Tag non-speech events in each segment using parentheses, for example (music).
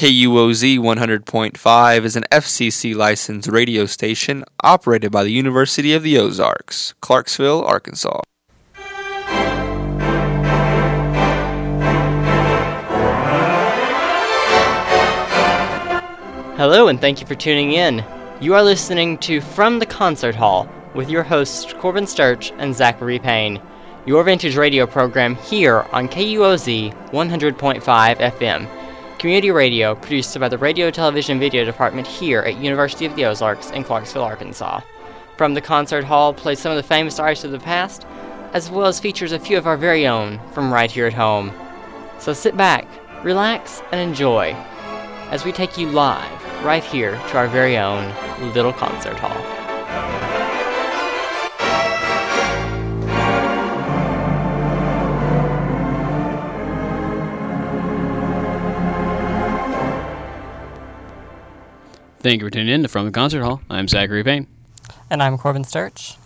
KUOZ 100.5 is an FCC licensed radio station operated by the University of the Ozarks, Clarksville, Arkansas. Hello, and thank you for tuning in. You are listening to From the Concert Hall with your hosts Corbin Sturch and Zachary Payne, your vintage radio program here on KUOZ 100.5 FM, community radio produced by the Radio, Television, Video Department here at University of the Ozarks in Clarksville, Arkansas. From the Concert Hall plays some of the famous artists of the past, as well as features a few of our very own from right here at home. So sit back, relax, and enjoy as we take you live right here to our very own little concert hall. Thank you for tuning in to From the Concert Hall. I'm Zachary Payne. And I'm Corbin Sturch.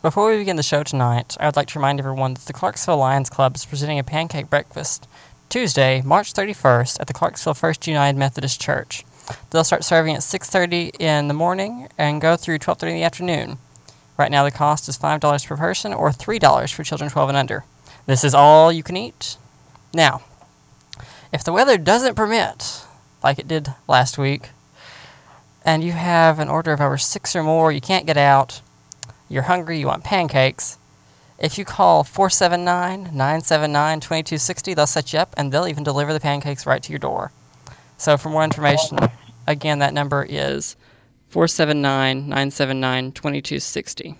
Before we begin the show tonight, I would like to remind everyone that the Clarksville Lions Club is presenting a pancake breakfast Tuesday, March 31st at the Clarksville First United Methodist Church. They'll start serving at 6:30 in the morning and go through 12:30 in the afternoon. Right now the cost is $5 per person or $3 for children 12 and under. This is all you can eat. Now, if the weather doesn't permit, like it did last week, and you have an order of over 6 or more, you can't get out, you're hungry, you want pancakes, if you call 479 979 2260, they'll set you up and they'll even deliver the pancakes right to your door. So, for more information, again, that number is 479 979 2260.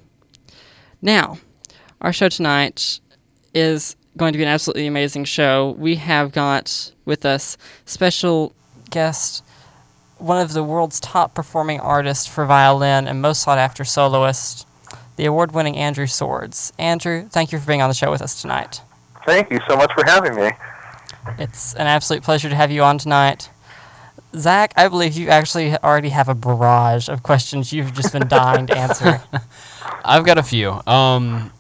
Now, our show tonight is going to be an absolutely amazing show. We have got with us special guest, one of the world's top performing artists for violin and most sought after soloist, the award winning Andrew Sords. Andrew, thank you for being on the show with us tonight. Thank you so much for having me. It's an absolute pleasure to have you on tonight. Zach, I believe you actually already have a barrage of questions you've just been dying to answer. (laughs) I've got a few. Um,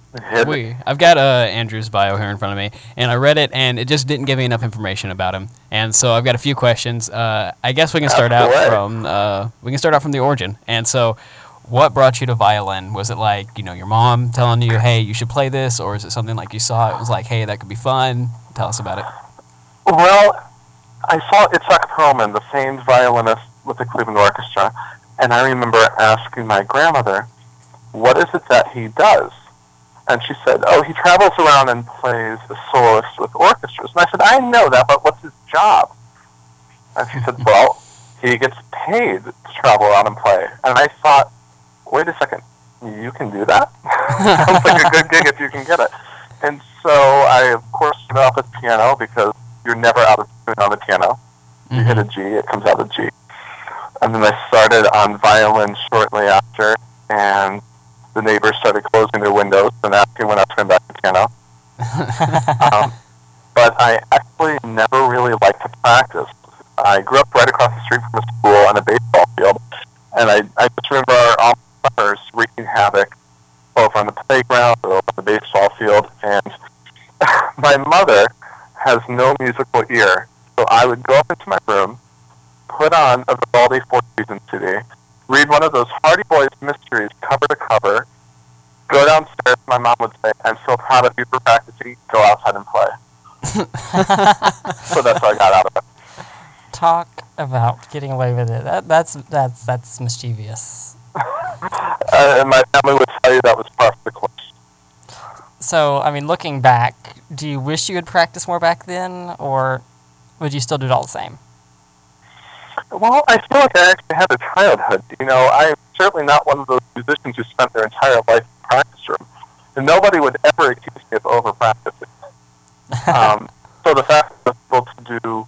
we, I've got uh, Andrew's bio here in front of me, and I read it, and it just didn't give me enough information about him. And so I've got a few questions. Uh, I guess we can start out from uh, we can start out from the origin. And so, what brought you to violin? Was it like you know your mom telling you, "Hey, you should play this," or is it something like you saw it was like, "Hey, that could be fun"? Tell us about it. Well, I saw Itzhak Perlman, the famed violinist with the Cleveland Orchestra, and I remember asking my grandmother, "What is it that he does?" And she said, "Oh, he travels around and plays a soloist with orchestras." And I said, "I know that, but what's his job?" And she said, "Well, he gets paid to travel around and play." And I thought wait a second, you can do that? (laughs) Sounds like a good gig if you can get it. And so I, of course, started off with piano because you're never out of tune on the piano. You mm-hmm. hit a G, it comes out a G. And then I started on violin shortly after, and the neighbors started closing their windows and asking when I was coming back to piano. (laughs) um, but I actually never really liked to practice. I grew up right across the street from a school and a baseball field, and I, I just remember our summers wreaking havoc both on the playground or on the baseball field. And (laughs) my mother has no musical ear, so I would go up into my room, put on a Vivaldi Four Seasons CD, read one of those Hardy Boys mysteries cover to cover, go downstairs. My mom would say, "I'm so proud of you for practicing. Go outside and play." (laughs) so that's what I got out of it. Talk about getting away with it. That, that's that's that's mischievous (laughs) uh, and my family would tell you that was part of the course. So, I mean, looking back, do you wish you had practiced more back then, or would you still do it all the same? Well, I feel like I actually had a childhood. You know, I'm certainly not one of those musicians who spent their entire life in practice room. And nobody would ever accuse me of over practicing. (laughs) um, so the fact that I was able to do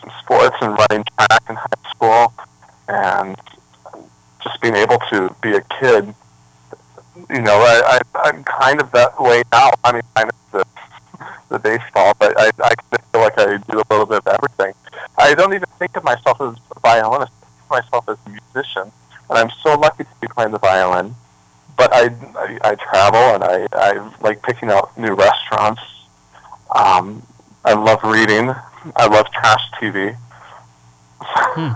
some sports and running track in high school and just being able to be a kid, you know, I, I, I'm kind of that way now. I mean, kind of the, the baseball, but I, I feel like I do a little bit of everything. I don't even think of myself as a violinist. I think of myself as a musician, and I'm so lucky to be playing the violin. But I, I, I travel, and I, I like picking out new restaurants. Um, I love reading. I love trash TV. Hmm.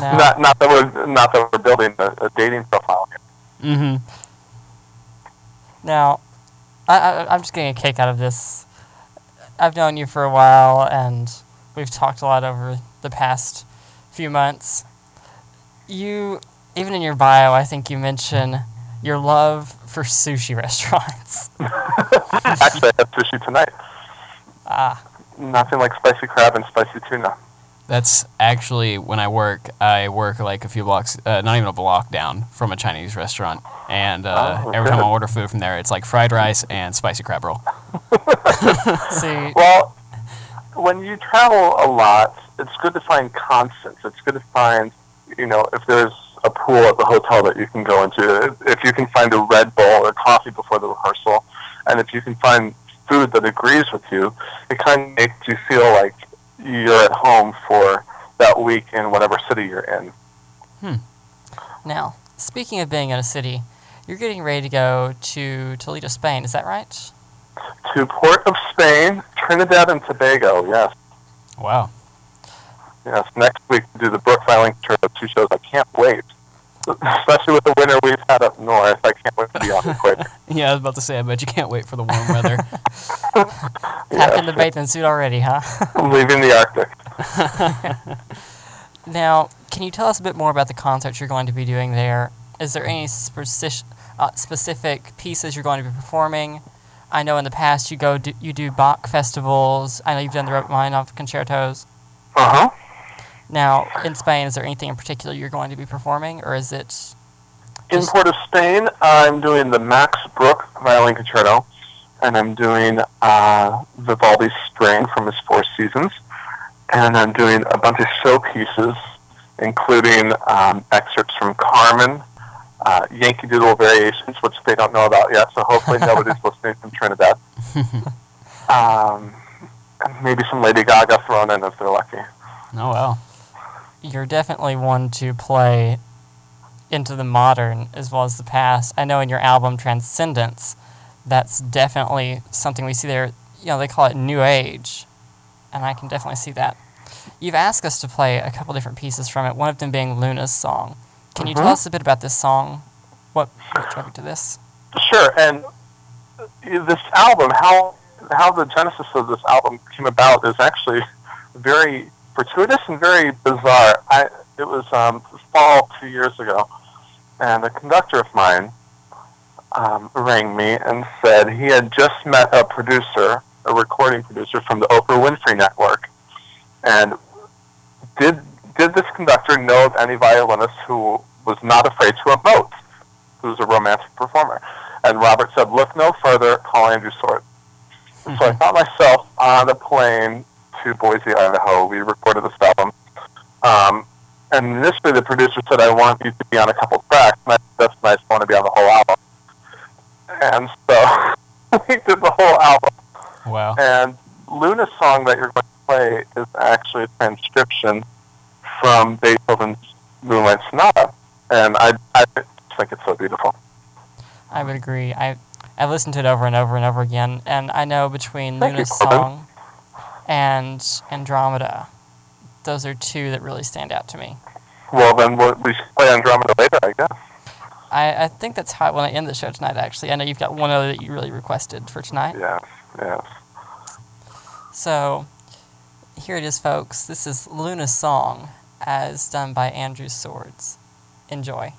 Now, (laughs) Not not that we're not that we're building a, a dating profile here. Mm-hmm. now, I, I, I'm just getting a kick out of this. I've known you for a while, and we've talked a lot over the past few months. You, even in your bio, I think you mention your love for sushi (laughs) restaurants. Actually, I had sushi tonight. ah, Nothing like spicy crab and spicy tuna. That's actually when I work. I work like a few blocks, uh, not even a block down from a Chinese restaurant, and uh, Oh, every time I order food from there, it's like fried rice and spicy crab roll. (laughs) see, Well, when you travel a lot, it's good to find constants. It's good to find, you know, if there's a pool at the hotel that you can go into, if- you can find a Red Bull or coffee before the rehearsal, and if you can find food that agrees with you, it kind of makes you feel like you're at home for that week in whatever city you're in. Hmm. now, speaking of being in a city, you're getting ready to go to Toledo, Spain, is that right? To Port of Spain, Trinidad and Tobago, yes. Wow. Yes, next week we do the Bruch Violin Tour of two shows. I can't wait. Especially with the winter we've had up north. I can't wait to be on the equator. Yeah, I was about to say. I bet you can't wait for the warm weather. (laughs) Packed in the bathing suit already, huh? (laughs) I'm leaving the Arctic. (laughs) Now, can you tell us a bit more about the concerts you're going to be doing there? Is there any speci- uh, specific pieces you're going to be performing? I know in the past you go do, you do Bach festivals. I know you've done the Rachmaninoff concertos. Uh huh. Now, in Spain, is there anything in particular you're going to be performing, or is it In Port of Spain, I'm doing the Max Bruch Violin Concerto, and I'm doing uh, Vivaldi's Spring from his Four Seasons, and I'm doing a bunch of showpieces, including um, excerpts from Carmen, uh, Yankee Doodle Variations, which they don't know about yet, so hopefully nobody's (laughs) listening from Trinidad. um, maybe some Lady Gaga thrown in if they're lucky. Oh well, you're definitely one to play into the modern as well as the past. I know in your album Transcendence, that's definitely something we see there. You know, they call it New Age, and I can definitely see that. You've asked us to play a couple different pieces from it, one of them being Luna's song. Can you tell Mhm. us a bit about this song? What what drove you to this? Sure, and this album, how how the genesis of this album came about is actually very fortuitous and very bizarre. I it was um, fall two years ago, and a conductor of mine um, rang me and said he had just met a producer, a recording producer from the Oprah Winfrey Network, and did did this conductor know of any violinist who was not afraid to emote, who's a romantic performer? And Robert said, look no further, call Andrew Sword. So I found myself on a plane to Boise, Idaho. We recorded this album. Um, and initially the producer said, I want you to be on a couple tracks. And I said, that's nice, I want to be on the whole album. And so (laughs) we did the whole album. Wow. And Luna's song that you're going to play is actually a transcription from Beethoven's Moonlight Sonata. And I, I just think it's so beautiful. I would agree. I I've listened to it over and over and over again, and I know between Thank Luna's Corbin. song and Andromeda, those are two that really stand out to me. Well, then we'll, we should play Andromeda later, I guess. I, I think that's how I want to end the show tonight. Actually, I know you've got one other that you really requested for tonight. Yes, yes. So here it is, folks. This is Luna's song, as done by Andrew Sords. Enjoy.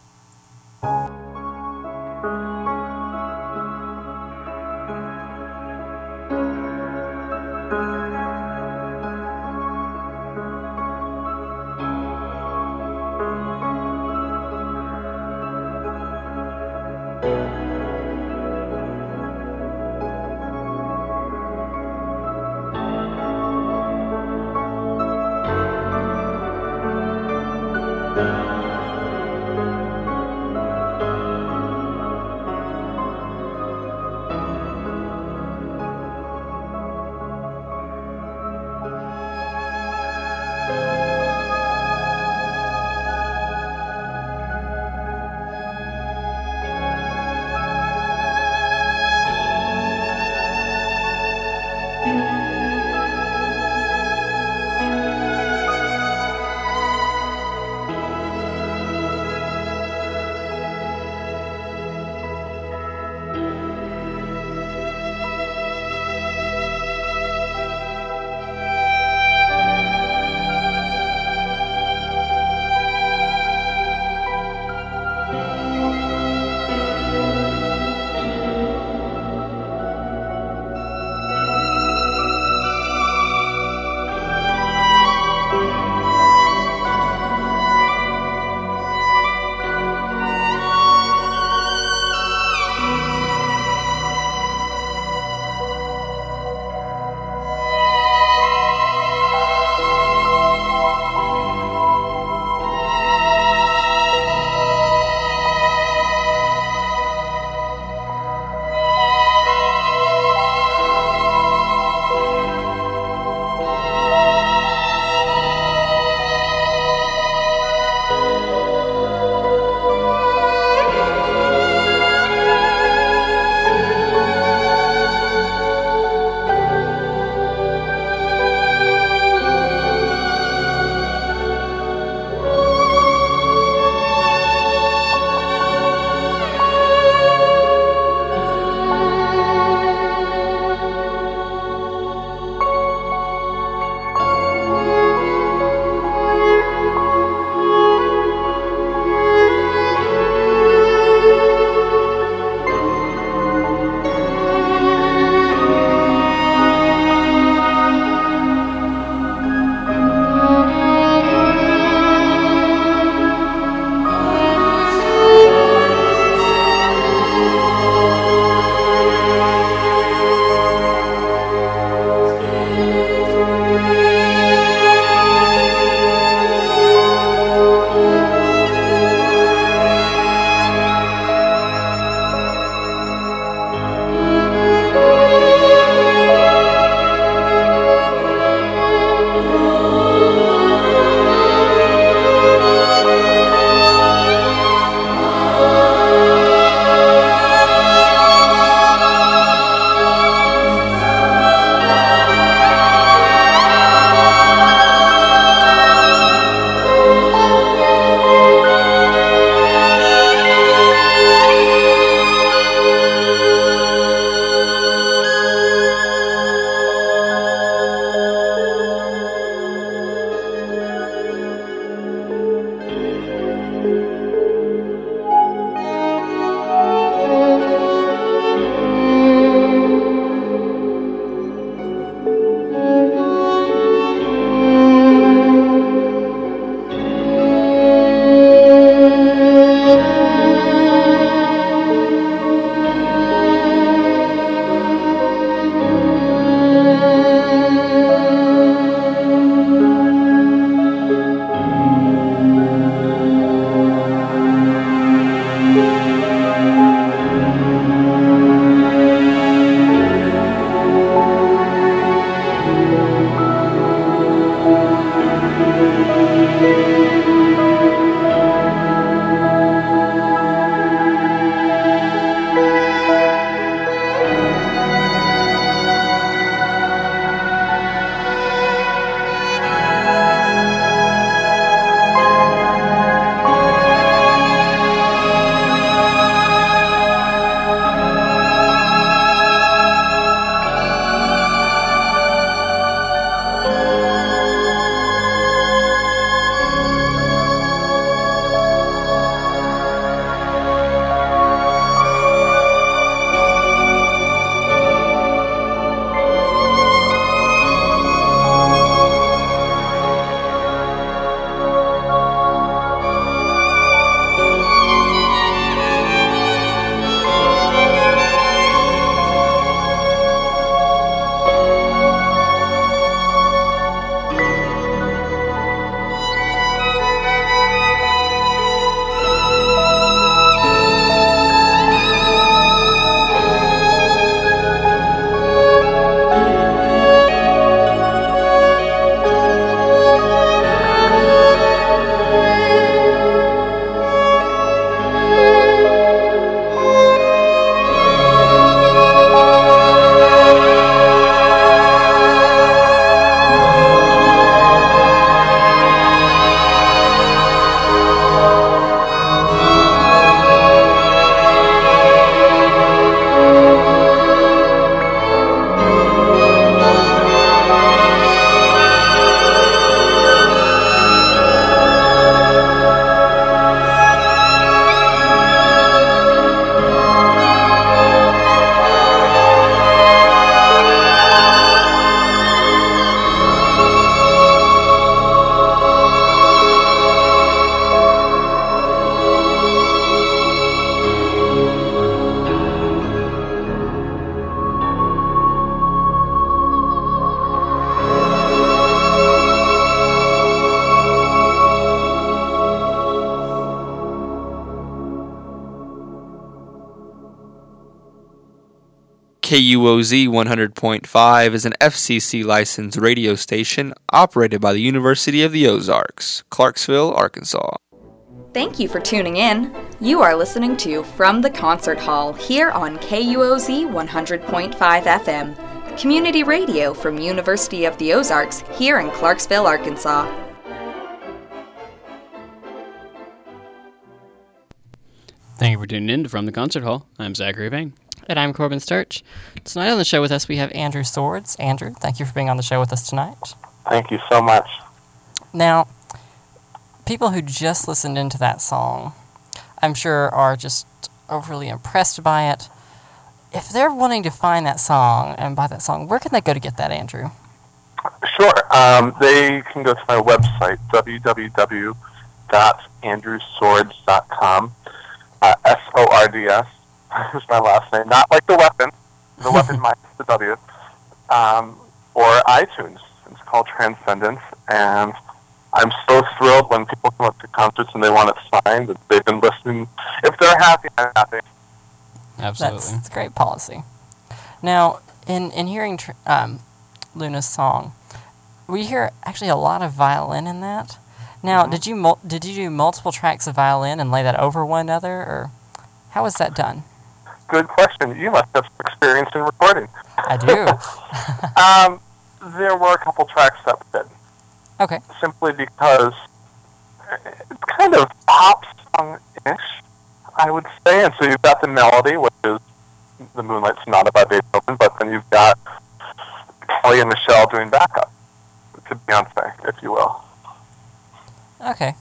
KUOZ 100.5 is an FCC licensed radio station operated by the University of the Ozarks, Clarksville, Arkansas. Thank you for tuning in. You are listening to From the Concert Hall here on KUOZ 100.5 FM, community radio from University of the Ozarks here in Clarksville, Arkansas. Thank you for tuning in to From the Concert Hall. I'm Zachary Payne. And I'm Corbin Sturch. Tonight on the show with us, we have Andrew Sords. Andrew, thank you for being on the show with us tonight. Thank you so much. Now, people who just listened into that song, I'm sure are just overly impressed by it. If they're wanting to find that song and buy that song, where can they go to get that, Andrew? Sure. Um, they can go to my website, www.andrewsords.com. Uh, S O R D S (laughs) is my last name, not like the weapon, the weapon (laughs) minus the W, um, or iTunes. It's called Transcendence, and I'm so thrilled when people come up to concerts and they want it signed that they've been listening. If they're happy, I'm happy. Absolutely. That's, that's great policy. Now, in, in hearing tr- um, Luna's song, we hear actually a lot of violin in that. Now, Mhm. did you mul- did you do multiple tracks of violin and lay that over one another, or how was that done? Good question. You must have some experience in recording. I do. (laughs) (laughs) Um, there were a couple tracks that did. okay. simply because it's kind of pop song-ish, I would say. And so you've got the melody, which is the Moonlight Sonata by Beethoven, but then you've got Kelly and Michelle doing backup to Beyonce, if you will. Okay.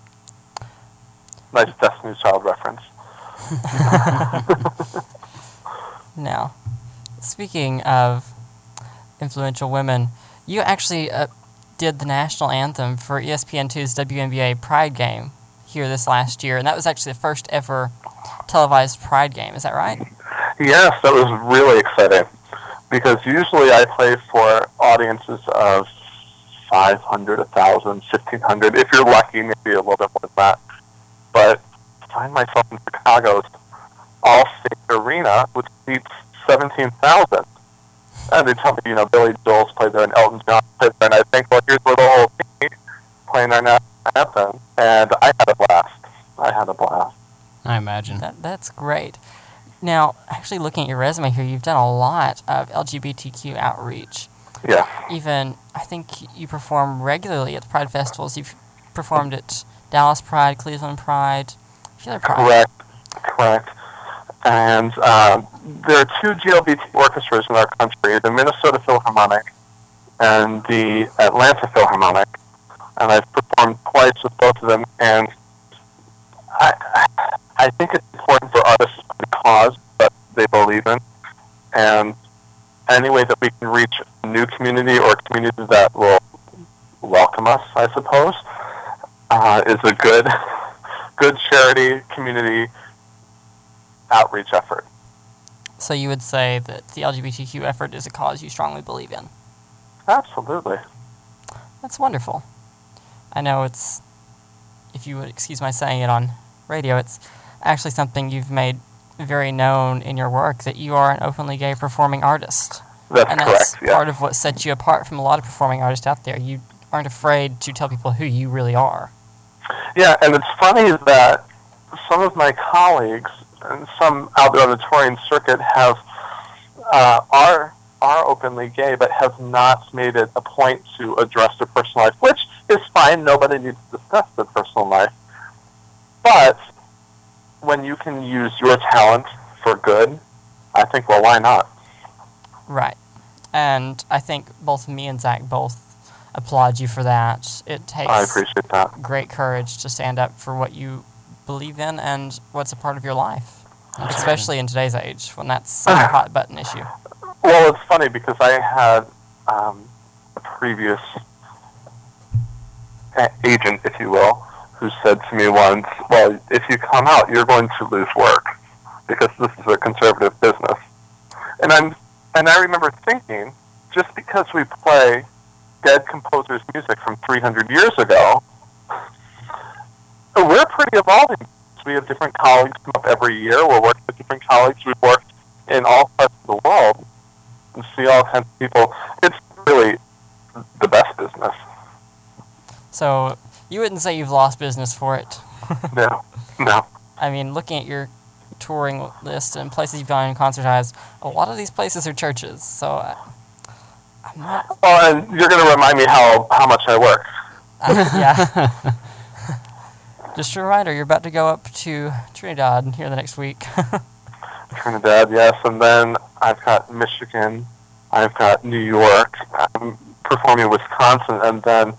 Nice Destiny's Child reference. (laughs) Now, speaking of influential women, you actually uh, did the national anthem for E ESPN2's WNBA Pride game here this last year, and that was actually the first ever televised Pride game. Is that right? Yes, that was really exciting because usually I play for audiences of 500, 1,000, 1,500. If you're lucky, maybe a little bit more than that. But I find myself in Chicago's Allstate Arena, which seats 17,000. And they tell me, you know, Billy Joel's played there and Elton John played there, and I think, well, here's where the whole team playing our national anthem. And I had a blast. I had a blast. I imagine. That, that's great. Now, actually, looking at your resume here, you've done a lot of LGBTQ outreach. Yeah. Even, I think you perform regularly at the Pride festivals. You've performed at Dallas Pride, Cleveland Pride, a few other Pride. Correct, correct. And um, there are two GLBT orchestras in our country, the Minnesota Philharmonic and the Atlanta Philharmonic. And I've performed twice with both of them, and I, I think it's important for artists to cause that they believe in. And any way that we can reach a new community or a community that will welcome us, I suppose, uh, is a good, (laughs) good charity community outreach effort. So you would say that the LGBTQ effort is a cause you strongly believe in. Absolutely. That's wonderful. I know it's, if you would excuse my saying it on radio, it's actually something you've made very known in your work that you are an openly gay performing artist. That's and that's. Yeah. part of what sets you apart from a lot of performing artists out there. You aren't afraid to tell people who you really are. Yeah, and it's funny that some of my colleagues and some out there on the touring circuit have uh, are are openly gay, but have not made it a point to address their personal life, which is fine. Nobody needs to discuss their personal life. But when you can use your talent for good, I think, well, why not? Right. And I think both me and Zach both applaud you for that. It takes I appreciate that. great courage to stand up for what you believe in and what's a part of your life, especially in today's age when that's such a hot button issue. Well, it's funny because I had um, a previous agent, if you will, who said to me once, "Well, if you come out, you're going to lose work because this is a conservative business." And I'm and I remember thinking, just because we play dead composers' music from 300 years ago, we're pretty evolving. We have different colleagues come up every year. We're working with different colleagues. We've worked in all parts of the world. and see all kinds of people. It's really the best business. So you wouldn't say you've lost business for it. no, (laughs) no. I mean, looking at your touring list and places you've gone and concertized, a lot of these places are churches. So uh, I'm not. Well, and you're going to remind me how how much I work. (laughs) yeah. (laughs) Just a reminder, you're about to go up to Trinidad here the next week. (laughs) Trinidad, yes, and then I've got Michigan, I've got New York, I'm performing Wisconsin, and then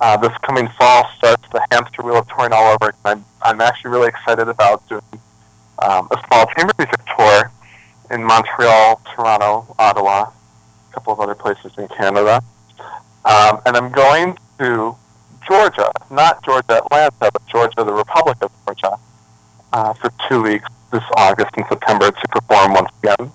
uh, this coming fall starts the hamster wheel of touring all over. I'm, I'm actually really excited about doing um, a small chamber music tour in Montreal, Toronto, Ottawa, a couple of other places in Canada. Um, and I'm going to Georgia, not Georgia, Atlanta, but Georgia, the Republic of Georgia, uh, for two weeks this August and September to perform once again.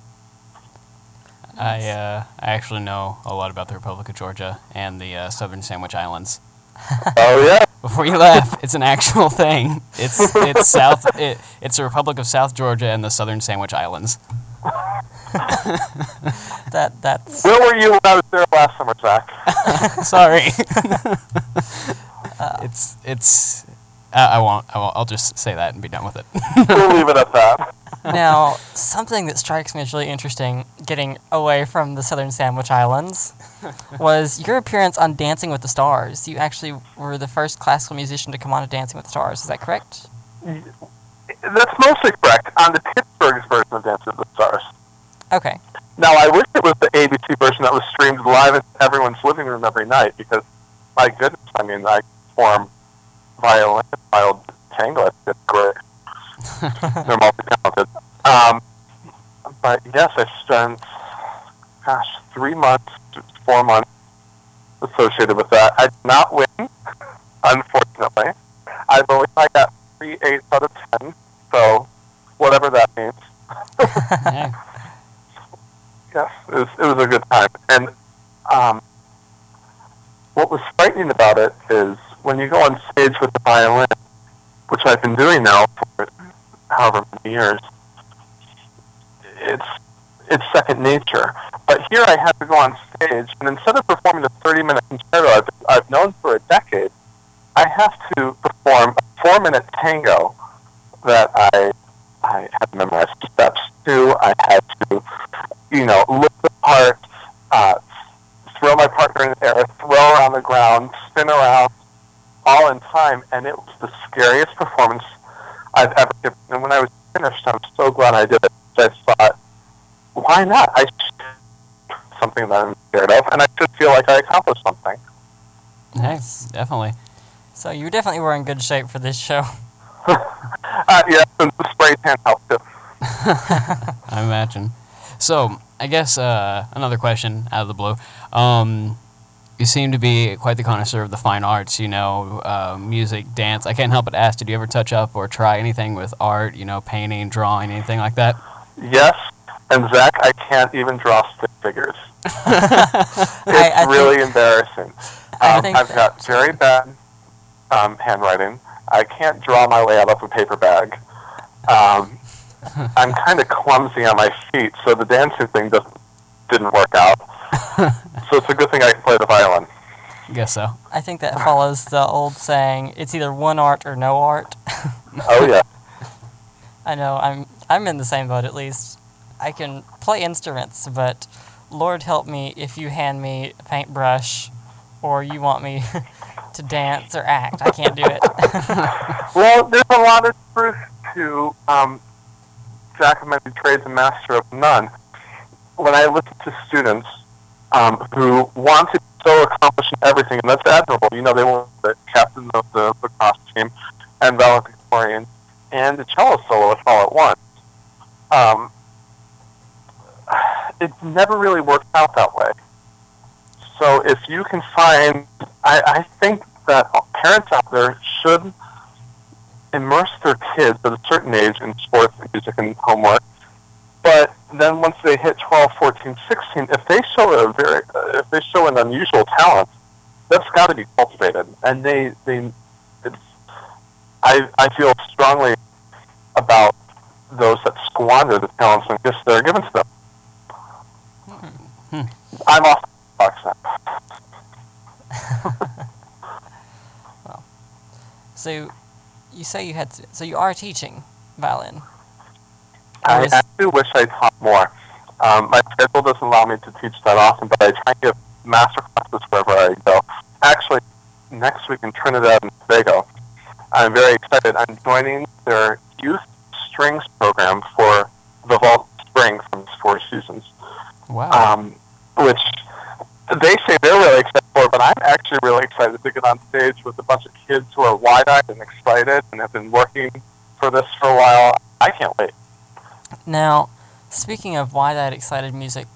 I uh, I actually know a lot about the Republic of Georgia and the uh, Southern Sandwich Islands. (laughs) oh yeah. Before you laugh, it's an actual thing. It's it's South. It, it's the Republic of South Georgia and the Southern Sandwich Islands. (laughs) that that's. Where were you when I was there last summer, Zach? (laughs) Sorry. it's it's. Uh, I won't. I won't. I'll just say that and be done with it. (laughs) we'll leave it at that. Now, something that strikes me as really interesting, getting away from the Southern Sandwich Islands, (laughs) was your appearance on Dancing with the Stars. You actually were the first classical musician to come on to Dancing with the Stars. Is that correct? That's mostly correct. On the Pittsburgh's version of Dancing with the Stars. Okay. Now, I wish it was the ABC version that was streamed live in everyone's living room every night because, my goodness, I mean, I perform violin, wild tango. It's great. They're multi-talented. Um, but yes, I spent, gosh, three months, four months associated with that. I did not win, unfortunately. I believe I got three eighths out of ten, so whatever that means. yeah. Yes, it was, it was a good time. And um, what was frightening about it is when you go on stage with the violin, which I've been doing now for however many years, it's it's second nature. But here I had to go on stage, and instead of performing a 30-minute concerto I've, I've known for a decade, I have to perform a four-minute tango that I I had to memorize steps to. I had to, you know, look the part, uh, throw my partner in the air, throw her on the ground, spin around, all in time, and it was the scariest performance I've ever given. And when I was finished, I'm so glad I did it. I thought, why not? I something that I'm scared of, and I should feel like I accomplished something. Nice, definitely. So you definitely were in good shape for this show. (laughs) (laughs) uh, yeah, and the spray tan helped too. (laughs) I imagine. So, I guess uh, another question out of the blue. Um, you seem to be quite the connoisseur of the fine arts, you know, uh, music, dance. I can't help but ask, did you ever touch up or try anything with art, you know, painting, drawing, anything like that? Yes, and Zach, I can't even draw stick. (laughs) it's I, I really think, embarrassing. I Um, think I've got very bad um, handwriting. I can't draw my way out of a paper bag. Um, I'm (laughs) kind of clumsy on my feet, so the dancing thing just didn't work out. (laughs) so it's a good thing I can play the violin. I Guess so. I think that follows the old saying, it's either one art or no art. Oh yeah. I know, I'm I'm in the same boat at least. I can play instruments, but Lord help me if you hand me a paintbrush or you want me (laughs) to dance or act. I can't do it. (laughs) Well, there's a lot of truth to um, Jack of many trades and master of none. When I listen to students um, who want to be so accomplished in everything, and that's admirable. You know, they want the captain of the lacrosse team and valedictorian and the cello soloist all at once. Um, it never really works out that way. So if you can find, I, I think that parents out there should immerse their kids at a certain age in sports music and homework. But then once they hit 12, 14, 16, if they show a very, if they show an unusual talent, that's got to be cultivated. And they, they, it's, I, I feel strongly about those that squander the talents and gifts that are given to them. I'm off box now. (laughs) well, so you say you had to, so you are teaching violin. I actually wish I taught more. Um, my schedule doesn't allow me to teach that often, but I try to give master classes wherever I go. Actually, next week in Trinidad and Tobago, I'm very excited. I'm joining their youth strings program for the Vault Spring from Four Seasons. Wow. Um, they say they're really excited for, it, but I'm actually really excited to get on stage with a bunch of kids who are wide-eyed and excited and have been working for this for a while. I can't wait. Now, speaking of wide-eyed, excited music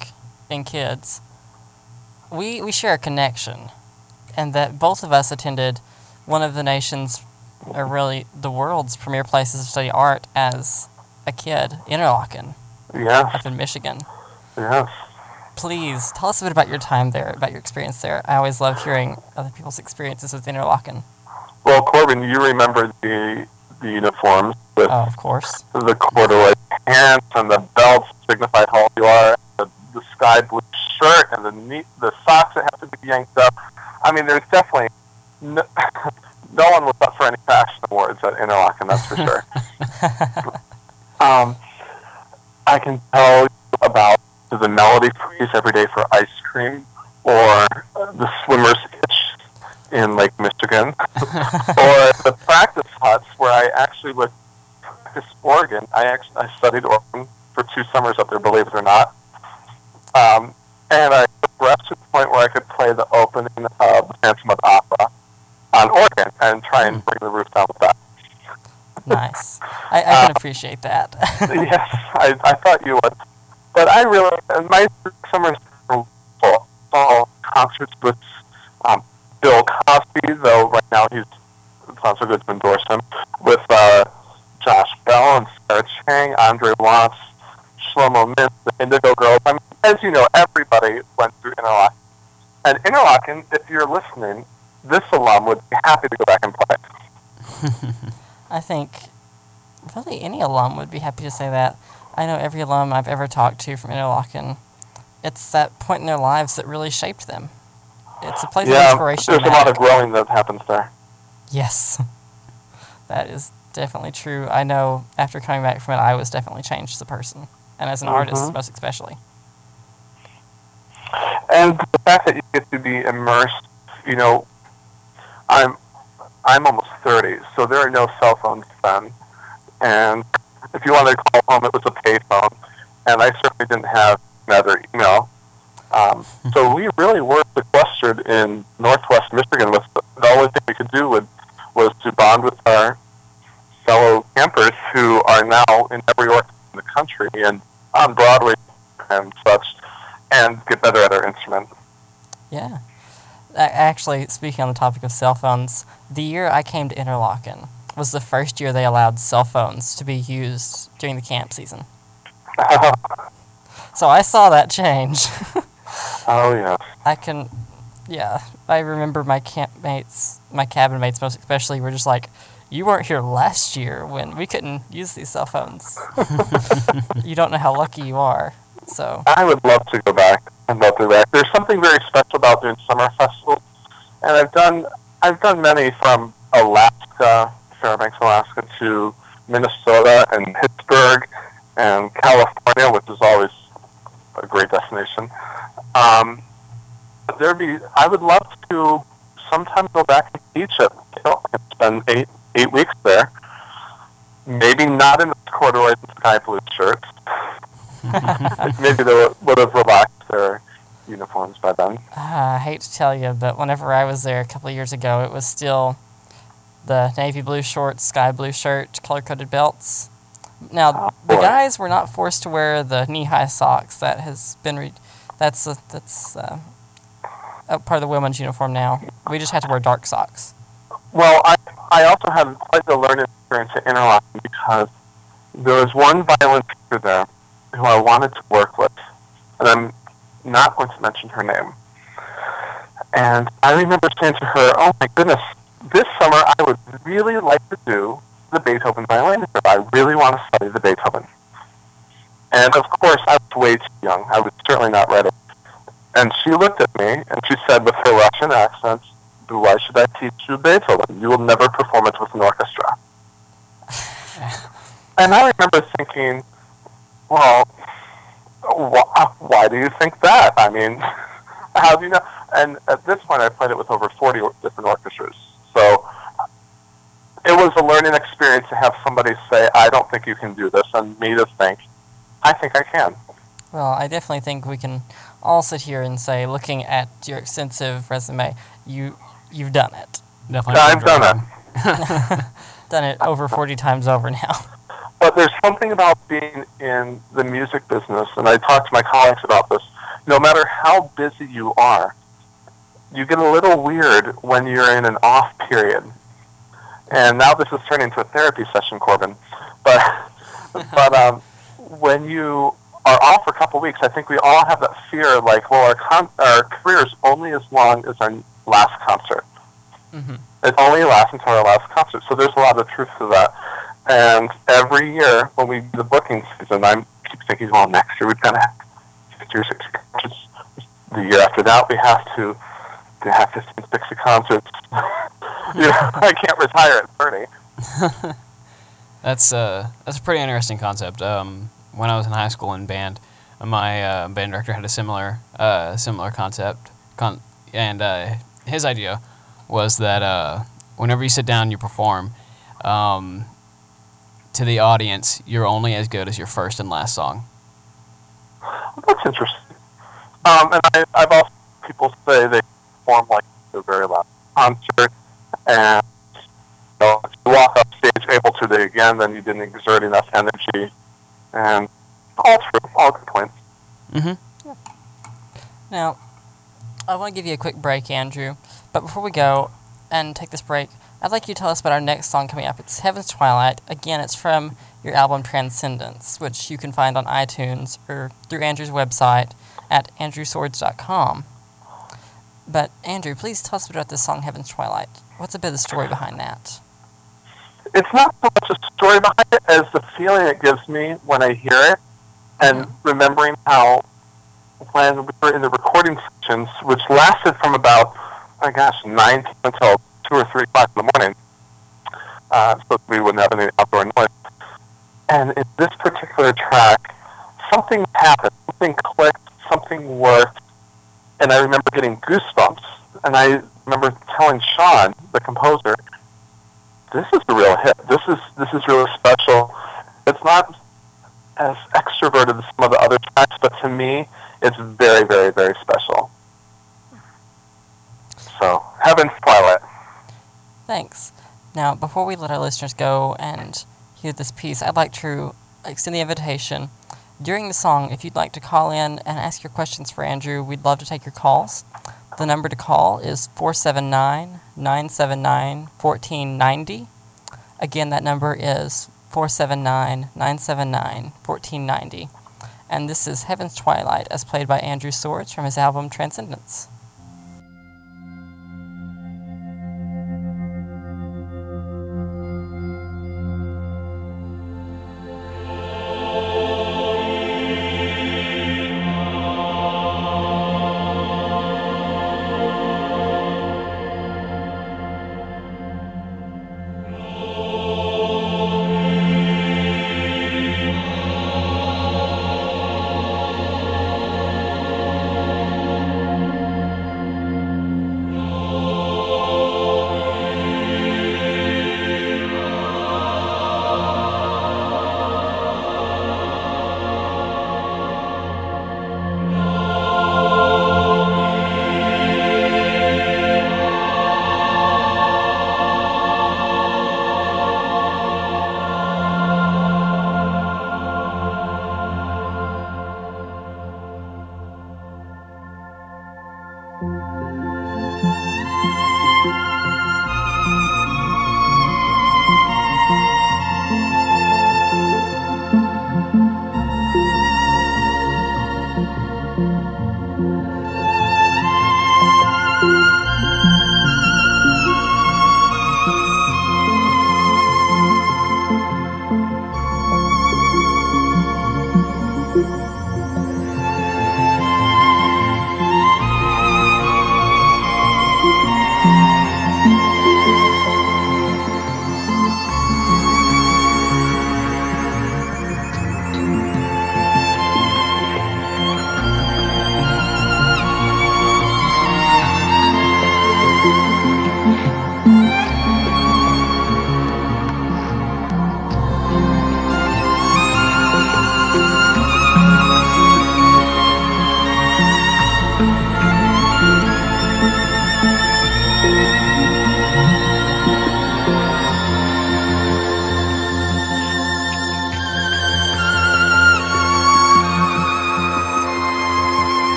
and kids, we we share a connection, and that both of us attended one of the nation's, or really the world's premier places to study art as a kid, Interlochen. Yes. Up in Michigan. Yes. Please tell us a bit about your time there, about your experience there. I always love hearing other people's experiences with Interlochen. Well, Corbin, you remember the the uniforms with oh, of course the corduroy pants and the belts signify how old you are, the, the sky blue shirt and the neat, the socks that have to be yanked up. I mean, there's definitely no, (laughs) no one was up for any fashion awards at Interlochen, that's for sure. (laughs) um, I can tell about the Melody Freeze every day for ice cream, or the Swimmer's Itch in Lake Michigan, (laughs) or the practice huts where I actually would practice organ. I actually I studied organ for two summers up there, believe it or not. Um, and I progressed to the point where I could play the opening of the Phantom of the Opera on organ and try and bring the roof down with that. Nice. I, I can uh, appreciate that. (laughs) yes, I, I thought you would. But I really, my summers were full. All concerts with um, Bill Cosby, though right now he's not so good to endorse him, with uh, Josh Bell and Sarah Chang, Andre Watts, Shlomo Mintz, the Indigo Girls. I mean, as you know, everybody went through Interlochen. And Interlochen, if you're listening, this alum would be happy to go back and play. (laughs) I think really any alum would be happy to say that. I know every alum I've ever talked to from Interlochen, it's that point in their lives that really shaped them. It's a place yeah, of inspiration. There's a lot of growing that happens there. Yes. (laughs) that is definitely true. I know after coming back from it, I was definitely changed as a person, and as an mm-hmm. artist, most especially. And the fact that you get to be immersed, you know, I'm I'm almost 30, so there are no cell phones then. And if you wanted to call home, it was a payphone, and I certainly didn't have another email. Um, so we really were sequestered in northwest Michigan. With the, only thing we could do would, was to bond with our fellow campers who are now in every orchestra in the country and on Broadway and such, and get better at our instrument. Yeah. Actually, speaking on the topic of cell phones, the year I came to Interlochen was the first year they allowed cell phones to be used during the camp season. (laughs) so I saw that change. (laughs) oh yeah. I can, yeah. I remember my campmates, my cabin mates most especially, were just like, "You weren't here last year when we couldn't use these cell phones. (laughs) you don't know how lucky you are." So I would love to go back and go back. There's something very special about doing summer festivals, and I've done I've done many from Alaska, Fairbanks, Alaska, to Minnesota and Pittsburgh and California, which is always a great destination. Um, there be I would love to sometime go back and teach it you know, and spend eight eight weeks there. Maybe not in the corduroy and sky blue shirts. (laughs) Maybe they would have relaxed their uniforms by then. Uh, I hate to tell you, but whenever I was there a couple of years ago, it was still the navy blue shorts, sky blue shirt, color coded belts. Now, oh, the guys were not forced to wear the knee high socks. That has been re- that's a, that's uh, a part of the women's uniform now. We just had to wear dark socks. Well, I I also had quite the learning experience at Interlochen because there was one violin teacher there who I wanted to work with, and I'm not going to mention her name. And I remember saying to her, "Oh my goodness, this summer I would really like to do the Beethoven violin. I really want to study the Beethoven." And of course, I was way too young. I was certainly not ready. And she looked at me and she said with her Russian accent, why should I teach you Beethoven? You will never perform it with an orchestra. (sighs) and I remember thinking, well, wh- uh, why do you think that? I mean, (laughs) how do you know? And at this point, I played it with over 40 different orchestras. So it was a learning experience to have somebody say, I don't think you can do this, and me to think, I think I can. Well, I definitely think we can all sit here and say, looking at your extensive resume, you you've done it. Definitely. I've done it. (laughs) done it over 40 times over now. (laughs) But there's something about being in the music business, and I talk to my colleagues about this. No matter how busy you are, you get a little weird when you're in an off period. And now this is turning into a therapy session, Corbin. But but um, when you are off for a couple of weeks, I think we all have that fear, like, well, our con- our career is only as long as our last concert. Mm-hmm. It only lasts until our last concert. So there's a lot of truth to that. And every year when we do the booking season, I keep thinking, well, next year we've got to have 50 or 60 concerts. The year after that, we have to, to have 15, 60 concerts. (laughs) you know, I can't retire at 30. (laughs) that's uh, that's a pretty interesting concept. Um, when I was in high school in band, my uh, band director had a similar uh, similar concept, con- and uh, his idea was that uh, whenever you sit down and you perform, um, to the audience, you're only as good as your first and last song. That's interesting. Um, and I, I've also people say they perform like a very loud concert, and know, if you walk off stage able to do it again, then you didn't exert enough energy, and all true, all good points. Mm-hmm. Now, I want to give you a quick break, Andrew. But before we go and take this break, I'd like you to tell us about our next song coming up. It's Heaven's Twilight. Again, it's from your album Transcendence, which you can find on iTunes or through Andrew's website at andrewsords.com. But, Andrew, please tell us about this song, Heaven's Twilight. What's a bit of the story behind that? It's not so much a story behind it as the feeling it gives me when I hear it, and remembering how when we were in the recording sessions, which lasted from about, my gosh, 9 until 2 or 3 o'clock in the morning, uh, so we wouldn't have any outdoor noise. And in this particular track, something happened, something clicked, something worked, and I remember getting goosebumps. And I remember telling Sean, the composer, this is the real hit. This is this is really special. It's not as extroverted as some of the other tracks, but to me, it's very, very, very special. So, Heaven's Twilight. Thanks. Now, before we let our listeners go and hear this piece, I'd like to extend the invitation. During the song, if you'd like to call in and ask your questions for Andrew, we'd love to take your calls. The number to call is 479 979 1490. Again, that number is 479 979 1490. And this is Heaven's Twilight, as played by Andrew Sords from his album Transcendence.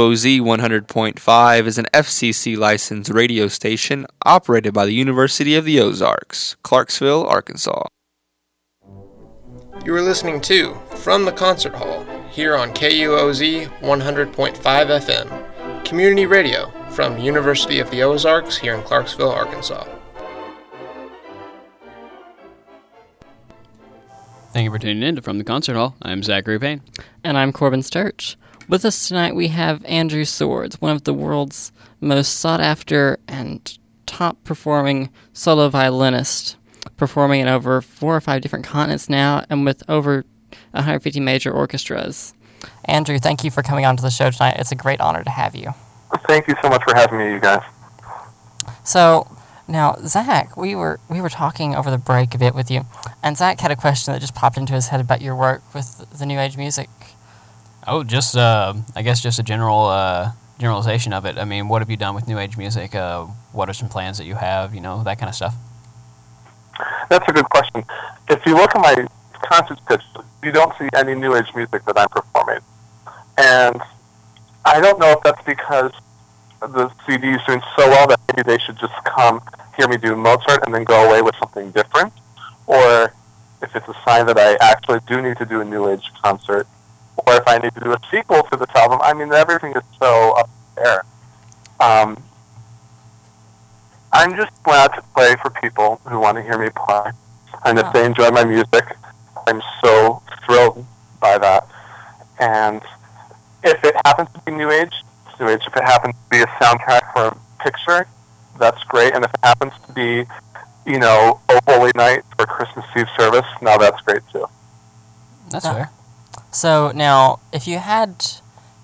KUOZ 100.5 is an FCC licensed radio station operated by the University of the Ozarks, Clarksville, Arkansas. You are listening to From the Concert Hall here on KUOZ 100.5 FM, community radio from University of the Ozarks here in Clarksville, Arkansas. Thank you for tuning in to From the Concert Hall. I'm Zachary Payne. And I'm Corbin Sturch. With us tonight, we have Andrew Sords, one of the world's most sought after and top performing solo violinists, performing in over four or five different continents now and with over 150 major orchestras. Andrew, thank you for coming on to the show tonight. It's a great honor to have you. Thank you so much for having me, you guys. So, now, Zach, we were we were talking over the break a bit with you, and Zach had a question that just popped into his head about your work with the New Age music Oh, just uh, I guess just a general uh, generalization of it. I mean, what have you done with New Age music? Uh, what are some plans that you have? You know, that kind of stuff. That's a good question. If you look at my concert pitch, you don't see any New Age music that I'm performing, and I don't know if that's because the CD is doing so well that maybe they should just come hear me do Mozart and then go away with something different, or if it's a sign that I actually do need to do a New Age concert or if I need to do a sequel to this album. I mean, everything is so up there. Um, I'm just glad to play for people who want to hear me play. And if they enjoy my music, I'm so thrilled by that. And if it happens to be New Age, New Age. If it happens to be a soundtrack for a picture, that's great. And if it happens to be, you know, a holy night for Christmas Eve service, now that's great too. That's fair. So now, if you had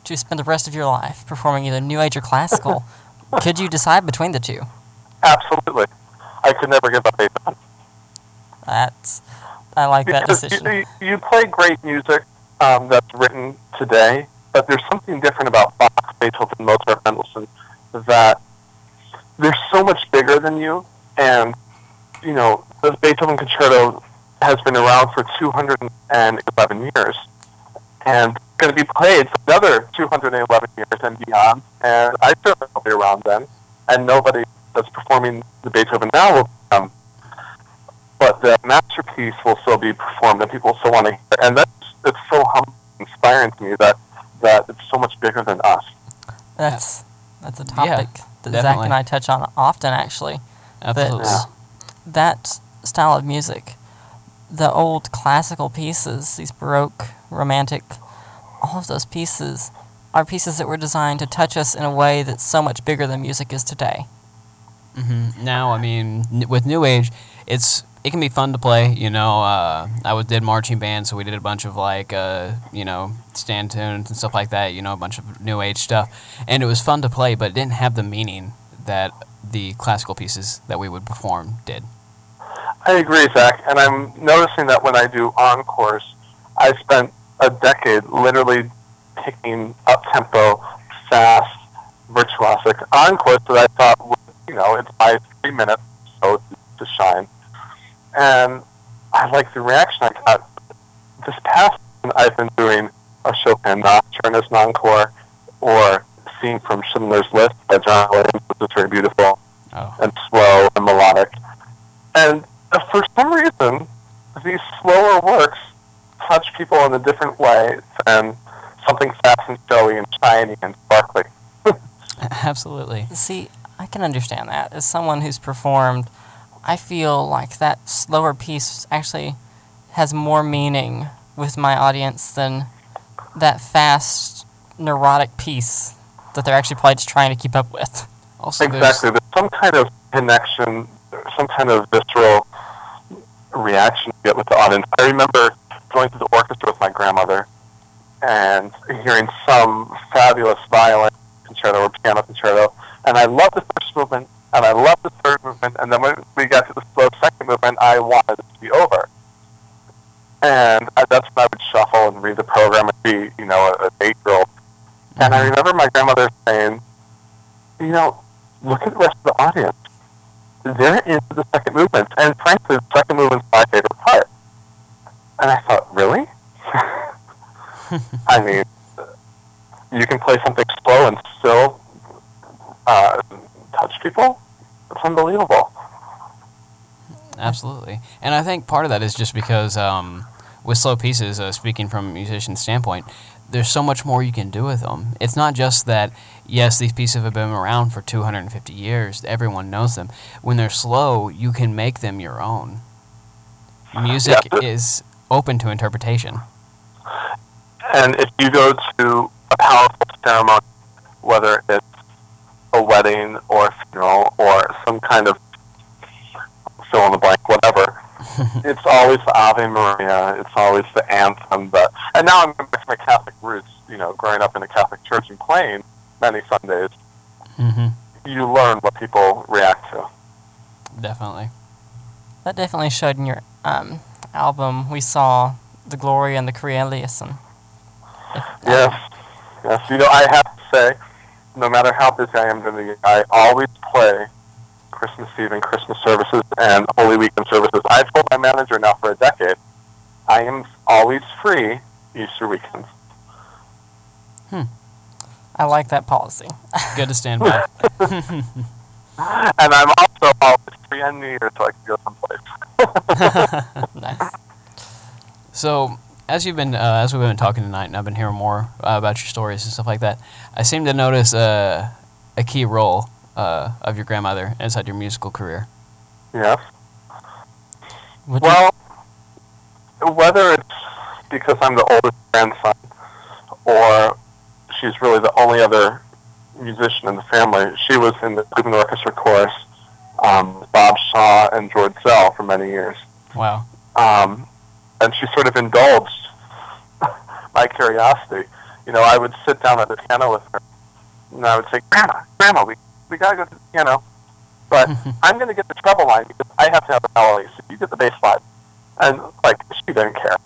to spend the rest of your life performing either New Age or classical, (laughs) could you decide between the two? Absolutely. I could never give up Beethoven. That's, I like that decision. You, you play great music um, that's written today, but there's something different about Bach, Beethoven, Mozart, Mendelssohn that they're so much bigger than you, and you know the Beethoven Concerto has been around for 211 years and going to be played for another 211 years and beyond. And I certainly will be around then, and nobody that's performing the Beethoven now will come. But the masterpiece will still be performed, and people still want to hear. And that's it's so humbling, inspiring to me that that it's so much bigger than us. That's that's a topic Yeah, that Zach and I touch on often, actually. Absolutely. That that style of music, the old classical pieces, these baroque, romantic, all of those pieces are pieces that were designed to touch us in a way that's so much bigger than music is today. hmm Now, I mean, with New Age, it's it can be fun to play. You know, uh, I was did marching band, so we did a bunch of like uh, you know stand tunes and stuff like that. You know, a bunch of New Age stuff, and it was fun to play, but it didn't have the meaning that the classical pieces that we would perform did. I agree, Zach, and I'm noticing that when I do encores, I spent a decade literally picking up tempo, fast, virtuosic encores that I thought, would, you know, it's my three minutes, so to shine. And I like the reaction I got. This past I've been doing a Chopin Nocturne as an encore, or Scene from Schindler's List by John Williams, which is very beautiful Oh, and slow and melodic. And uh, for some reason, these slower works touch people in a different way than something fast and showy and shiny and sparkly. (laughs) absolutely. See, I can understand that. As someone who's performed, I feel like that slower piece actually has more meaning with my audience than that fast, neurotic piece that they're actually probably just trying to keep up with. Also, exactly. There's some kind of connection, some kind of visceral reaction you get with the audience. I remember going to the orchestra with my grandmother and hearing some fabulous violin concerto or piano concerto, and I loved the first movement, and I loved the third movement, and then when we got to the slow second movement, I wanted it to be over. And I, that's when I would shuffle and read the program and be, you know, an eight-year-old. And I remember my grandmother saying, you know, look at the rest of the audience. They're into the second movement, and frankly, the second movement's my favorite part. And I thought, really? (laughs) I mean, you can play something slow and still uh, touch people. It's unbelievable. Absolutely, and I think part of that is just because um, with slow pieces, uh, speaking from a musician's standpoint, there's so much more you can do with them. It's not just that yes, these pieces have been around for 250 years. Everyone knows them. When they're slow, you can make them your own. Music Yeah, but- is open to interpretation. And if you go to a powerful ceremony, whether it's a wedding or a funeral or some kind of fill in the blank, whatever, it's always the Ave Maria. It's always the anthem. But and now I'm back to my Catholic roots. You know, growing up in a Catholic church and playing many Sundays, hmm you learn what people react to. Definitely. That definitely showed in your um, album. We saw the glory and the Creation. Yes, yes. You know, I have to say, no matter how busy I am during the year, I always play Christmas Eve and Christmas services and Holy Weekend services. I've told my manager now for a decade, I am always free Easter weekends. I that policy. Good to stand by. (laughs) And I'm also always free on New Year so I can go someplace. (laughs) nice. So, as you've been, uh, as we've been talking tonight, and I've been hearing more uh, about your stories and stuff like that, I seem to notice uh, a key role uh, of your grandmother inside your musical career. Yes. Would you- Well, whether it's because I'm the oldest grandson or she's really the only other musician in the family, she was in the Cleveland Orchestra chorus, um, Bob Shaw and George Szell for many years. Wow. Um, and she sort of indulged (laughs) my curiosity. You know, I would sit down at the piano with her, and I would say, Grandma, Grandma, we, we got to go to the piano, but (laughs) I'm going to get the treble line because I have to have the melody, so you get the bass line. And, like, she didn't care.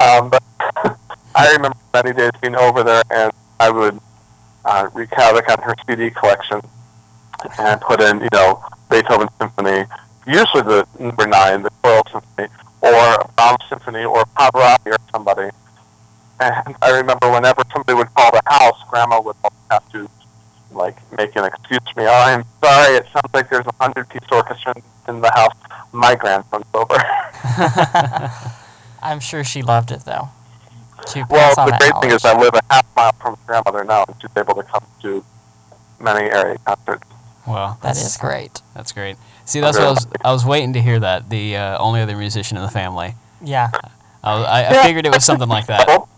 Um, but (laughs) I remember many days being over there, and I would uh, wreak havoc on her CD collection and put in, you know, Beethoven Symphony, usually the number nine, the Choral Symphony, or a Brahms Symphony, or Pavarotti or somebody. And I remember whenever somebody would call the house, Grandma would have to, like, make an excuse for me. Oh, I'm sorry, it sounds like there's a hundred-piece orchestra in the house. My grandson's over. (laughs) (laughs) I'm sure she loved it though. To Well, on the that great thing is. I live a half mile from my grandmother now, and she's able to come to many area concerts. Wow. that is great. That's great. See, that's what I was. I was waiting to hear that. The uh, only other musician in the family. Yeah. I, I, I Yeah. figured it was something like that. Dabbled.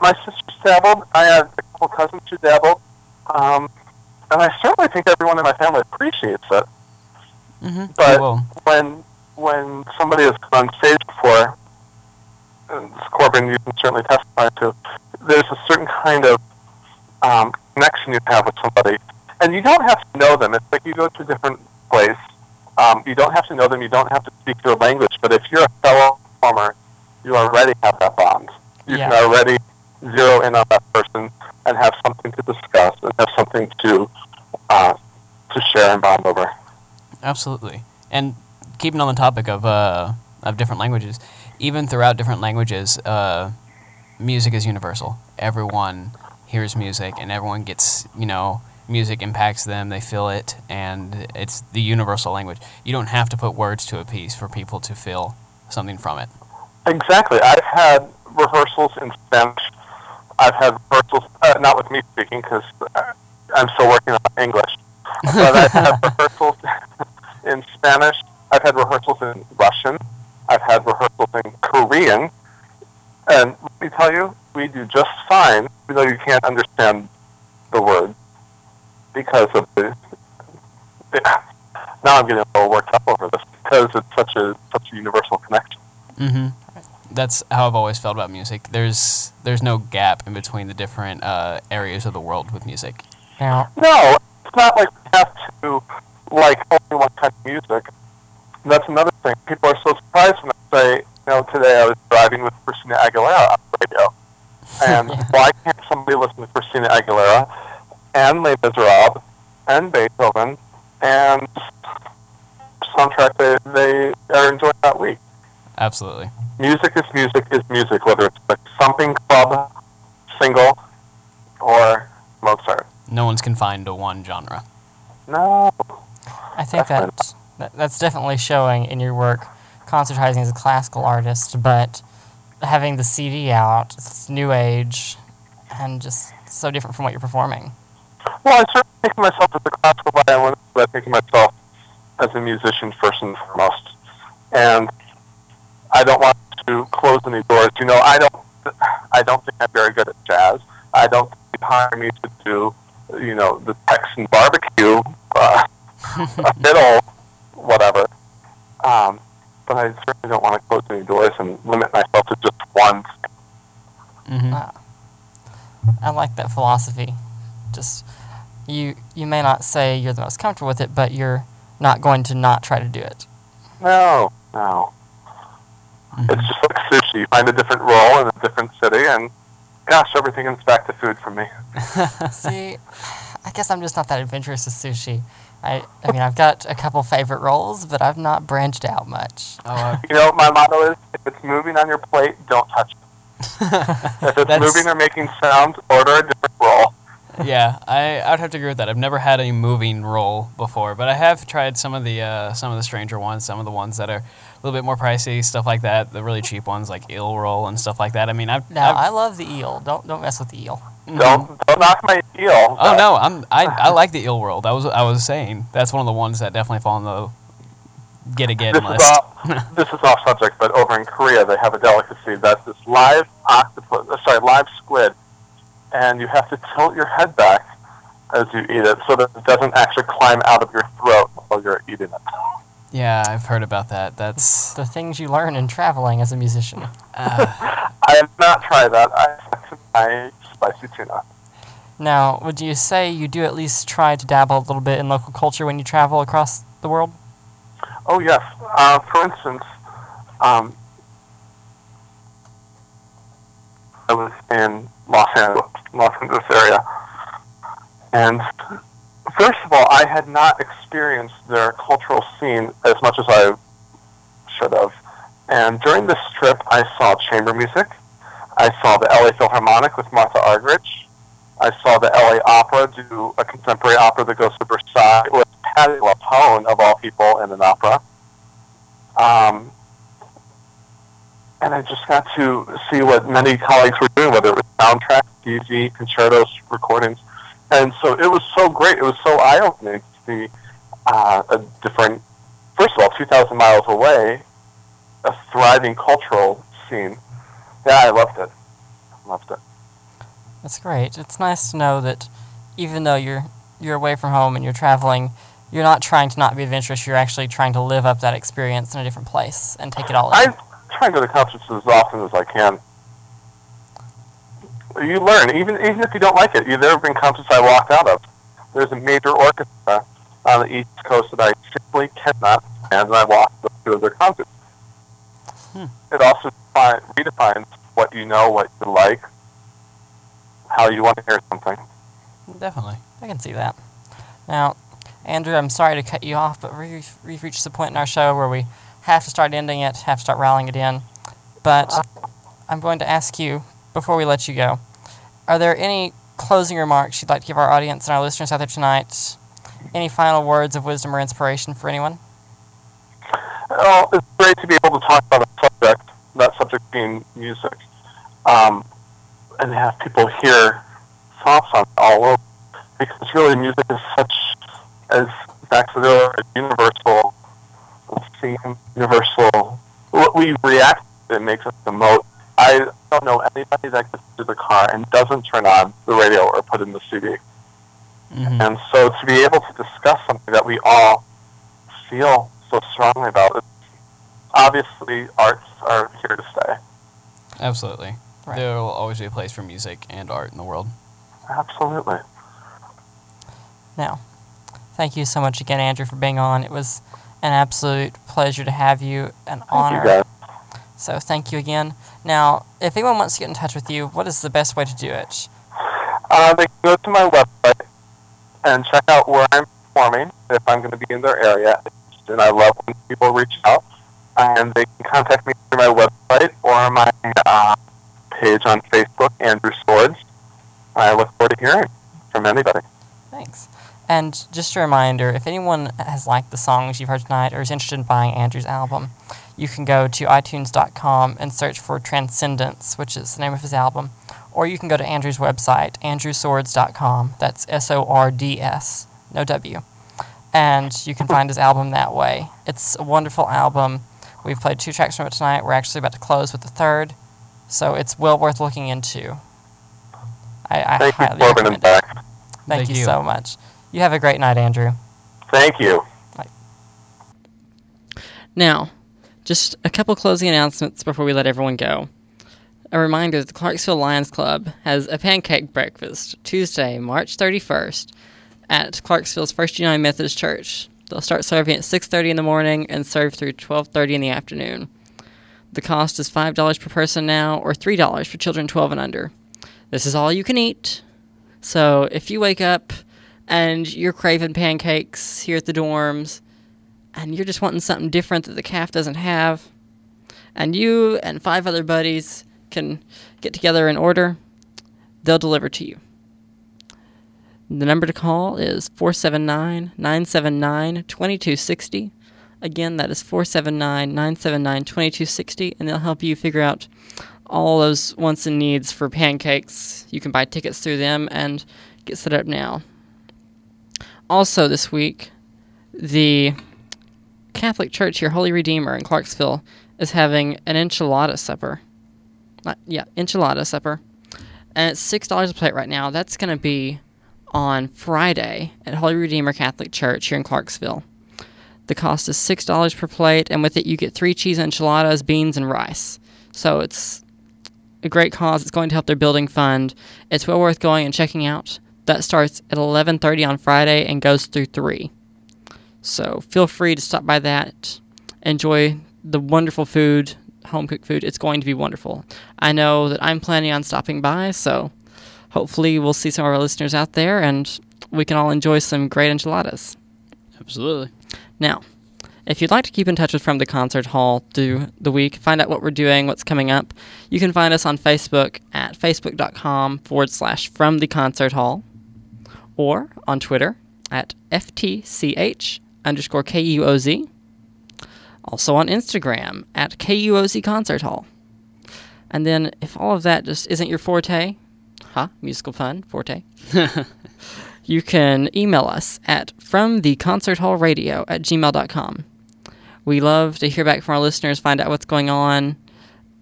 My sister's dabbled. I have a couple cousins who dabbled. Um, and I certainly think everyone in my family appreciates it. Mm-hmm. But when when somebody has on stage before, and Corbin, you can certainly testify to, there's a certain kind of um, connection you have with somebody. And you don't have to know them. It's like you go to a different place. Um, you don't have to know them. You don't have to speak their language. But if you're a fellow performer, you already have that bond. You Yeah. can already zero in on that person and have something to discuss and have something to uh, to share and bond over. absolutely. And keeping on the topic of uh, of different languages, even throughout different languages, uh, music is universal. Everyone hears music, and everyone gets you know music impacts them. They feel it, and it's the universal language. You don't have to put words to a piece for people to feel something from it. Exactly. I've had rehearsals in Spanish. I've had rehearsals, uh, not with me speaking, because I'm still working on English. But I've had (laughs) rehearsals (laughs) in Spanish. I've had rehearsals in Russian. I've had rehearsals in Korean. And let me tell you, we do just fine, even though you can't understand the words because of the. now I'm getting a little worked up over this because it's such a such a universal connection. hmm That's how I've always felt about music. There's there's no gap in between the different uh, areas of the world with music. Now, No, it's not like we have to like only one kind of music. That's another thing. People are so surprised when I say, you know, today I was driving with Christina Aguilera on the radio. (laughs) And why can't somebody listen to Christina Aguilera and Les Miserables and Beethoven and soundtrack they, they are enjoying that week? Absolutely. Music is music is music, whether it's the Thumping Club single or Mozart. No one's confined to one genre. No. I think that, that that's definitely showing in your work, concertizing as a classical artist, but having the CD out, it's new age, and just so different from what you're performing. Well, I certainly think of myself as a classical violinist, but I think of myself as a musician first and foremost. And I don't want to close any doors. You know, I don't, I don't think I'm very good at jazz. I don't think you hire me to do, you know, the Texan barbecue, uh, (laughs) fiddle, whatever. Um, but I certainly don't want to close any doors and limit myself to just one. Mm-hmm. Ah. I like that philosophy. Just you you may not say you're the most comfortable with it, but you're not going to not try to do it. No, no. It's just like sushi. You find a different role in a different city, and gosh, everything comes back to food for me. (laughs) See, I guess I'm just not that adventurous with sushi. I, I mean, I've got a couple favorite rolls, but I've not branched out much. Oh, uh, You know, my motto is: if it's moving on your plate, don't touch it. (laughs) If it's That's- moving or making sounds, order a different roll. yeah, I I'd have to agree with that. I've never had a moving roll before, but I have tried some of the uh, some of the stranger ones, some of the ones that are a little bit more pricey, stuff like that. The really cheap ones like eel roll and stuff like that. I mean, I've, Now, I I've love the eel. Don't don't mess with the eel. Don't don't knock my eel. oh no, I'm I, I like the eel world. That was I was saying that's one of the ones that definitely fall on the get again This is off. (laughs) this is off subject, but over in Korea they have a delicacy that's this live octopus. uh, Sorry, live squid, and you have to tilt your head back as you eat it so that it doesn't actually climb out of your throat while you're eating it. Yeah, I've heard about that. That's The things you learn in traveling as a musician. uh, (laughs) I have not tried that. I have my spicy tuna. Now, would you say you do at least try to dabble a little bit in local culture when you travel across the world? Oh yes. Uh, for instance, um, I was in Los Angeles, Los Angeles area, and first of all, I had not experienced their cultural scene as much as I should have. And during this trip, I saw chamber music. I saw the LA Philharmonic with Martha Argerich. I saw the LA Opera do a contemporary opera that goes to Versailles with Patti LuPone, of all people, in an opera. Um, and I just got to see what many colleagues were doing, whether it was soundtracks, TV, concertos, recordings. And so it was so great. It was so eye-opening to see uh, a different, first of all, 2,000 miles away, a thriving cultural scene. Yeah, I loved it. Loved it. That's great. It's nice to know that even though you're you're away from home and you're traveling, you're not trying to not be adventurous. You're actually trying to live up that experience in a different place and take it all in. I try and go to concerts as often as I can. You learn, even even if you don't like it. You, there have been concerts I walked out of. There's a major orchestra on the East Coast that I simply cannot stand, and I walked to of their concerts. Hmm. It also defi- redefines what you know, what you like, how you want to hear something. definitely. I can see that. Now, Andrew, I'm sorry to cut you off, but we've, we've reached the point in our show where we have to start ending it, have to start rallying it in. But I'm going to ask you, before we let you go, are there any closing remarks you'd like to give our audience and our listeners out there tonight? Any final words of wisdom or inspiration for anyone? Well, it's great to be able to talk about that subject being music, um, and have people hear thoughts on it all over. Because really, music is such, as said earlier, a universal theme, universal. What we react to it makes us emote. I don't know anybody that gets to the car and doesn't turn on the radio or put in the CD. hmm And so to be able to discuss something that we all feel so strongly about, obviously arts are here to stay. Absolutely. Right. There will always be a place for music and art in the world. Absolutely. Now, thank you so much again, Andrew, for being on. It was an absolute pleasure to have you, an Thank honor. you guys. So thank you again. Now, if anyone wants to get in touch with you, what is the best way to do it? Uh, they can go to my website and check out where I'm performing if I'm going to be in their area. And I love when people reach out. And they can contact me through my website or my uh, page on Facebook, Andrew Sords. I look forward to hearing from anybody. Thanks. And just a reminder if anyone has liked the songs you've heard tonight or is interested in buying Andrew's album, you can go to iTunes.com and search for Transcendence, which is the name of his album. Or you can go to Andrew's website, andrewsords.com. That's S O R D S, no W. And you can find his album that way. It's a wonderful album. We've played two tracks from it tonight. We're actually about to close with the third. So it's well worth looking into. I, I Thank you, highly Corbin and recommend it. Thank, Thank you you. so much. You have a great night, Andrew. Thank you. Now, just a couple closing announcements before we let everyone go. A reminder that the Clarksville Lions Club has a pancake breakfast Tuesday, March 31st at Clarksville's First United Methodist Church. They'll start serving at 6:30 in the morning and serve through 12:30 in the afternoon. The cost is $5 per person now or $3 for children 12 and under. This is all you can eat. So, if you wake up and you're craving pancakes here at the dorms, and you're just wanting something different that the calf doesn't have, and you and five other buddies can get together and order, they'll deliver to you. The number to call is 479 979 2260. Again, that is 479 979 2260, and they'll help you figure out all those wants and needs for pancakes. You can buy tickets through them and get set up now. Also, this week, the Catholic Church here, Holy Redeemer in Clarksville, is having an enchilada supper. Uh, yeah, enchilada supper. And it's $6 a plate right now. That's going to be on Friday at Holy Redeemer Catholic Church here in Clarksville. The cost is $6 per plate, and with it, you get three cheese enchiladas, beans, and rice. So it's a great cause. It's going to help their building fund. It's well worth going and checking out. That starts at 11:30 on Friday and goes through 3. So feel free to stop by that. Enjoy the wonderful food, home cooked food. It's going to be wonderful. I know that I'm planning on stopping by, so hopefully we'll see some of our listeners out there and we can all enjoy some great enchiladas. Absolutely. Now, if you'd like to keep in touch with From the Concert Hall through the week, find out what we're doing, what's coming up, you can find us on Facebook at facebook.com forward slash From the Concert Hall or on Twitter at FTCH underscore KUOZ. Also on Instagram at KUOZ Concert Hall. And then if all of that just isn't your forte, huh? Musical fun, forte. (laughs) you can email us at from the concert hall radio at gmail.com. We love to hear back from our listeners, find out what's going on,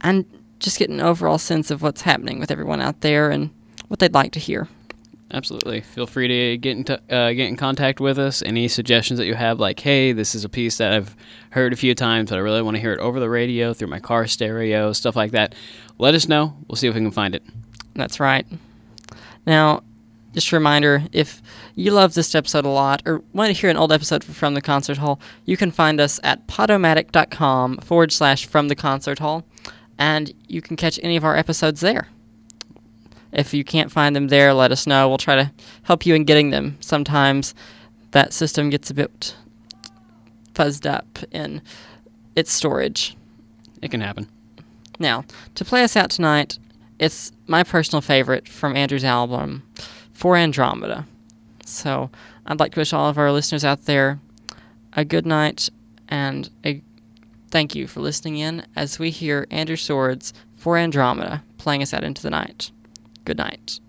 and just get an overall sense of what's happening with everyone out there and what they'd like to hear. Absolutely. Feel free to get in t- uh, get in contact with us. Any suggestions that you have, like, hey, this is a piece that I've heard a few times, but I really want to hear it over the radio, through my car stereo, stuff like that. Let us know. We'll see if we can find it. That's right. Now, just a reminder if you love this episode a lot or want to hear an old episode from the concert hall, you can find us at podomatic.com forward slash from the concert hall, and you can catch any of our episodes there. If you can't find them there, let us know. We'll try to help you in getting them. Sometimes that system gets a bit fuzzed up in its storage. It can happen. Now, to play us out tonight, it's my personal favorite from Andrew's album, For Andromeda. So I'd like to wish all of our listeners out there a good night and a thank you for listening in as we hear Andrew Sords For Andromeda playing us out into the night. Good night.